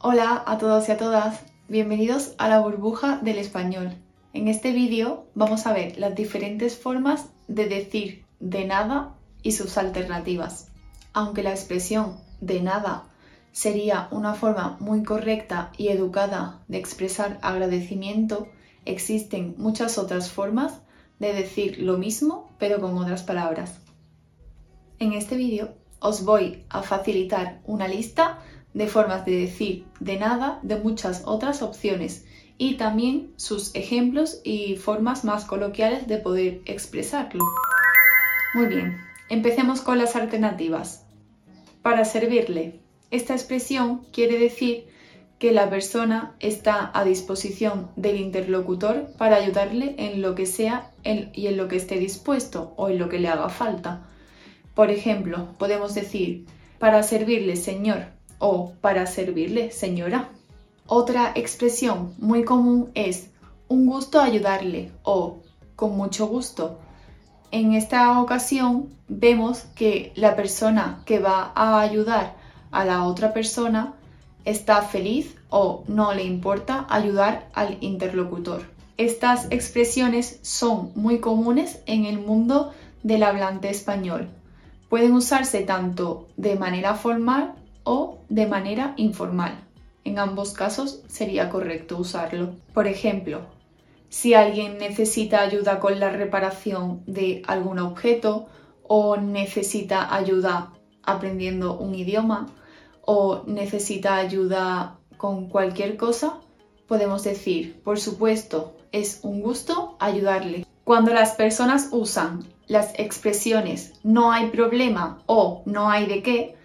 Hola a todos y a todas, bienvenidos a la burbuja del español. En este vídeo vamos a ver las diferentes formas de decir de nada y sus alternativas. Aunque la expresión de nada sería una forma muy correcta y educada de expresar agradecimiento, existen muchas otras formas de decir lo mismo pero con otras palabras. En este vídeo os voy a facilitar una lista de formas de decir de nada de muchas otras opciones y también sus ejemplos y formas más coloquiales de poder expresarlo. Muy bien, empecemos con las alternativas. Para servirle, esta expresión quiere decir que la persona está a disposición del interlocutor para ayudarle en lo que sea y en lo que esté dispuesto o en lo que le haga falta. Por ejemplo, podemos decir, para servirle, señor, o para servirle, señora. Otra expresión muy común es un gusto ayudarle o con mucho gusto. En esta ocasión vemos que la persona que va a ayudar a la otra persona está feliz o no le importa ayudar al interlocutor. Estas expresiones son muy comunes en el mundo del hablante español pueden usarse tanto de manera formal o de manera informal. En ambos casos sería correcto usarlo. Por ejemplo, si alguien necesita ayuda con la reparación de algún objeto o necesita ayuda aprendiendo un idioma o necesita ayuda con cualquier cosa, podemos decir, por supuesto, es un gusto ayudarle. Cuando las personas usan las expresiones no hay problema o no hay de qué,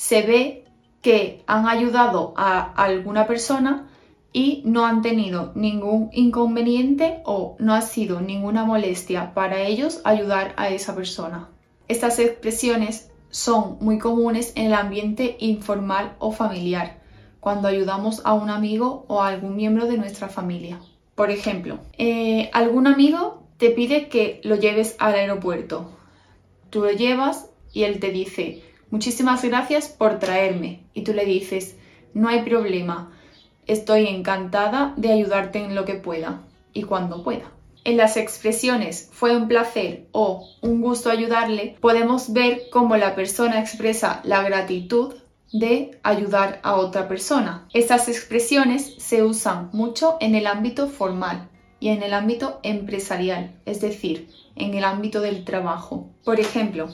se ve que han ayudado a alguna persona y no han tenido ningún inconveniente o no ha sido ninguna molestia para ellos ayudar a esa persona. Estas expresiones son muy comunes en el ambiente informal o familiar, cuando ayudamos a un amigo o a algún miembro de nuestra familia. Por ejemplo, eh, algún amigo te pide que lo lleves al aeropuerto. Tú lo llevas y él te dice, muchísimas gracias por traerme. Y tú le dices, no hay problema, estoy encantada de ayudarte en lo que pueda y cuando pueda. En las expresiones fue un placer o un gusto ayudarle, podemos ver cómo la persona expresa la gratitud de ayudar a otra persona. Estas expresiones se usan mucho en el ámbito formal, y en el ámbito empresarial, es decir, en el ámbito del trabajo. Por ejemplo,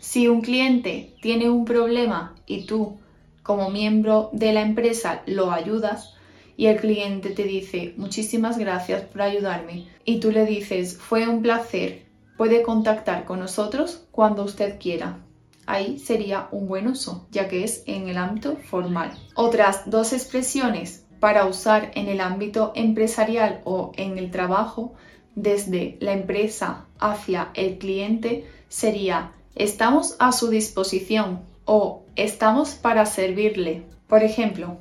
si un cliente tiene un problema y tú, como miembro de la empresa, lo ayudas, y el cliente te dice muchísimas gracias por ayudarme y tú le dices fue un placer, puede contactar con nosotros cuando usted quiera. Ahí sería un buen uso, ya que es en el ámbito formal. Otras dos expresiones para usar en el ámbito empresarial o en el trabajo desde la empresa hacia el cliente sería estamos a su disposición o estamos para servirle. Por ejemplo,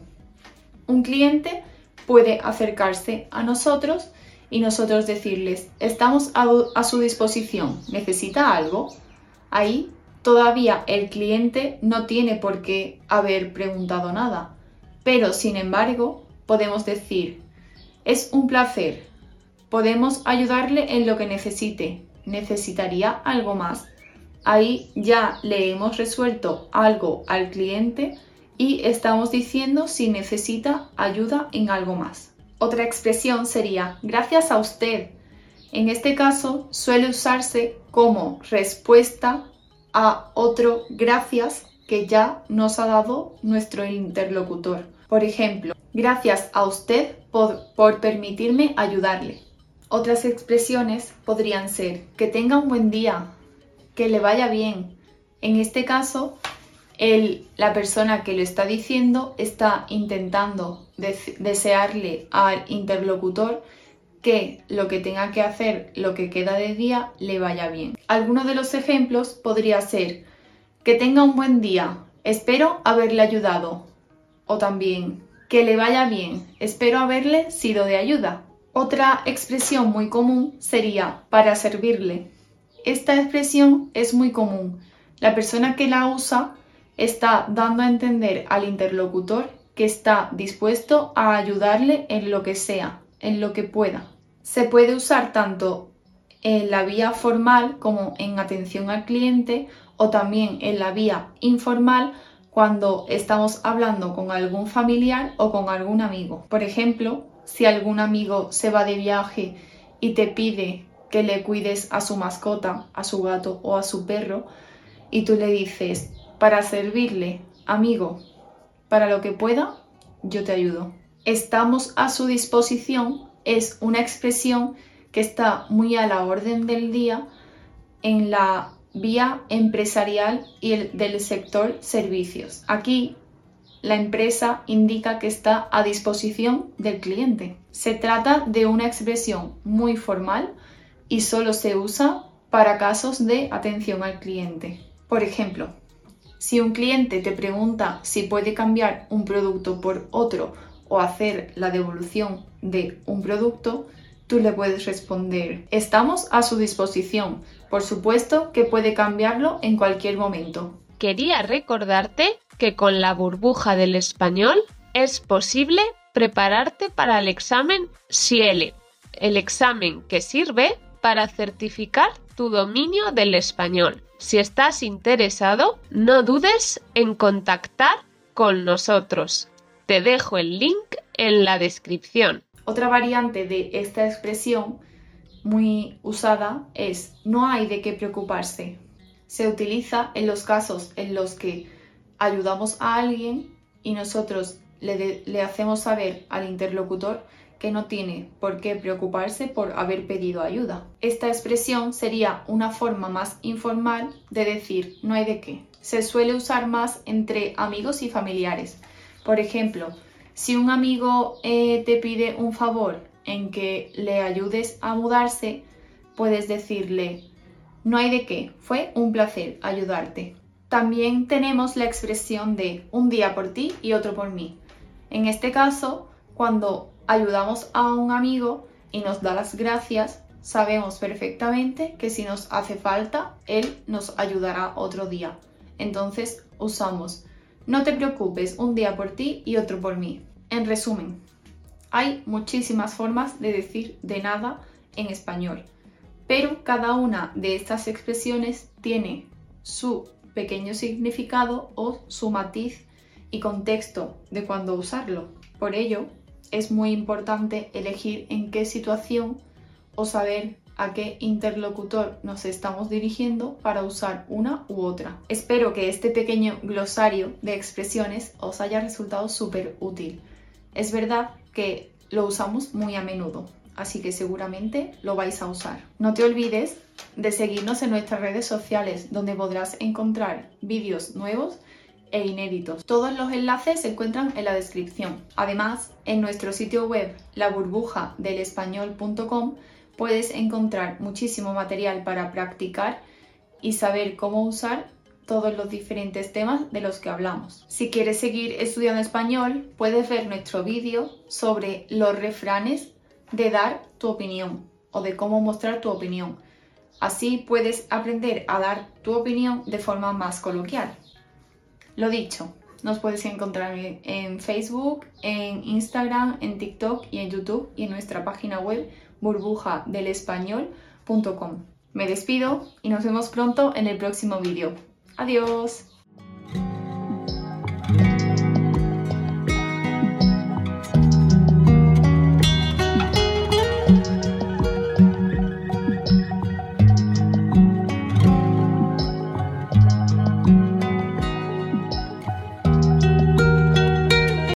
un cliente puede acercarse a nosotros y nosotros decirles estamos a, su disposición, ¿necesita algo? Ahí todavía el cliente no tiene por qué haber preguntado nada, pero sin embargo podemos decir, es un placer, podemos ayudarle en lo que necesite, necesitaría algo más. Ahí ya le hemos resuelto algo al cliente y estamos diciendo si necesita ayuda en algo más. Otra expresión sería gracias a usted. En este caso suele usarse como respuesta a otro gracias que ya nos ha dado nuestro interlocutor. Por ejemplo, Gracias a usted por, permitirme ayudarle. Otras expresiones podrían ser que tenga un buen día, que le vaya bien. En este caso, la persona que lo está diciendo está intentando desearle al interlocutor que lo que tenga que hacer, lo que queda de día, le vaya bien. Alguno de los ejemplos podría ser que tenga un buen día, espero haberle ayudado. O también que le vaya bien, espero haberle sido de ayuda. Otra expresión muy común sería para servirle. Esta expresión es muy común. La persona que la usa está dando a entender al interlocutor que está dispuesto a ayudarle en lo que sea, en lo que pueda. Se puede usar tanto en la vía formal como en atención al cliente o también en la vía informal cuando estamos hablando con algún familiar o con algún amigo. Por ejemplo, si algún amigo se va de viaje y te pide que le cuides a su mascota, a su gato o a su perro, y tú le dices, para servirle, amigo, para lo que pueda, yo te ayudo. Estamos a su disposición es una expresión que está muy a la orden del día en la vía empresarial y el del sector servicios. Aquí la empresa indica que está a disposición del cliente. Se trata de una expresión muy formal y solo se usa para casos de atención al cliente. Por ejemplo, si un cliente te pregunta si puede cambiar un producto por otro o hacer la devolución de un producto, tú le puedes responder, estamos a su disposición. Por supuesto que puede cambiarlo en cualquier momento. Quería recordarte que con la burbuja del español es posible prepararte para el examen SIELE, el examen que sirve para certificar tu dominio del español. Si estás interesado, no dudes en contactar con nosotros. Te dejo el link en la descripción. Otra variante de esta expresión muy usada es no hay de qué preocuparse. Se utiliza en los casos en los que ayudamos a alguien y nosotros le, hacemos saber al interlocutor que no tiene por qué preocuparse por haber pedido ayuda. Esta expresión sería una forma más informal de decir no hay de qué. Se suele usar más entre amigos y familiares. Por ejemplo, si un amigo eh, te pide un favor en que le ayudes a mudarse, puedes decirle no hay de qué, fue un placer ayudarte. También tenemos la expresión de un día por ti y otro por mí. En este caso, cuando ayudamos a un amigo y nos da las gracias, sabemos perfectamente que si nos hace falta, él nos ayudará otro día. Entonces usamos, no te preocupes, un día por ti y otro por mí. En resumen, hay muchísimas formas de decir de nada en español, pero cada una de estas expresiones tiene su pequeño significado o su matiz y contexto de cuándo usarlo. Por ello, es muy importante elegir en qué situación o saber a qué interlocutor nos estamos dirigiendo para usar una u otra. Espero que este pequeño glosario de expresiones os haya resultado súper útil. Es verdad que lo usamos muy a menudo, así que seguramente lo vais a usar. No te olvides de seguirnos en nuestras redes sociales, donde podrás encontrar vídeos nuevos e inéditos. Todos los enlaces se encuentran en la descripción. Además, en nuestro sitio web laburbujadelespañol.com puedes encontrar muchísimo material para practicar y saber cómo usar todos los diferentes temas de los que hablamos. Si quieres seguir estudiando español, puedes ver nuestro vídeo sobre los refranes de dar tu opinión o de cómo mostrar tu opinión. Así puedes aprender a dar tu opinión de forma más coloquial. Lo dicho, nos puedes encontrar en Facebook, en Instagram, en TikTok y en YouTube y en nuestra página web burbujadelespañol.com. Me despido y nos vemos pronto en el próximo vídeo. Adiós.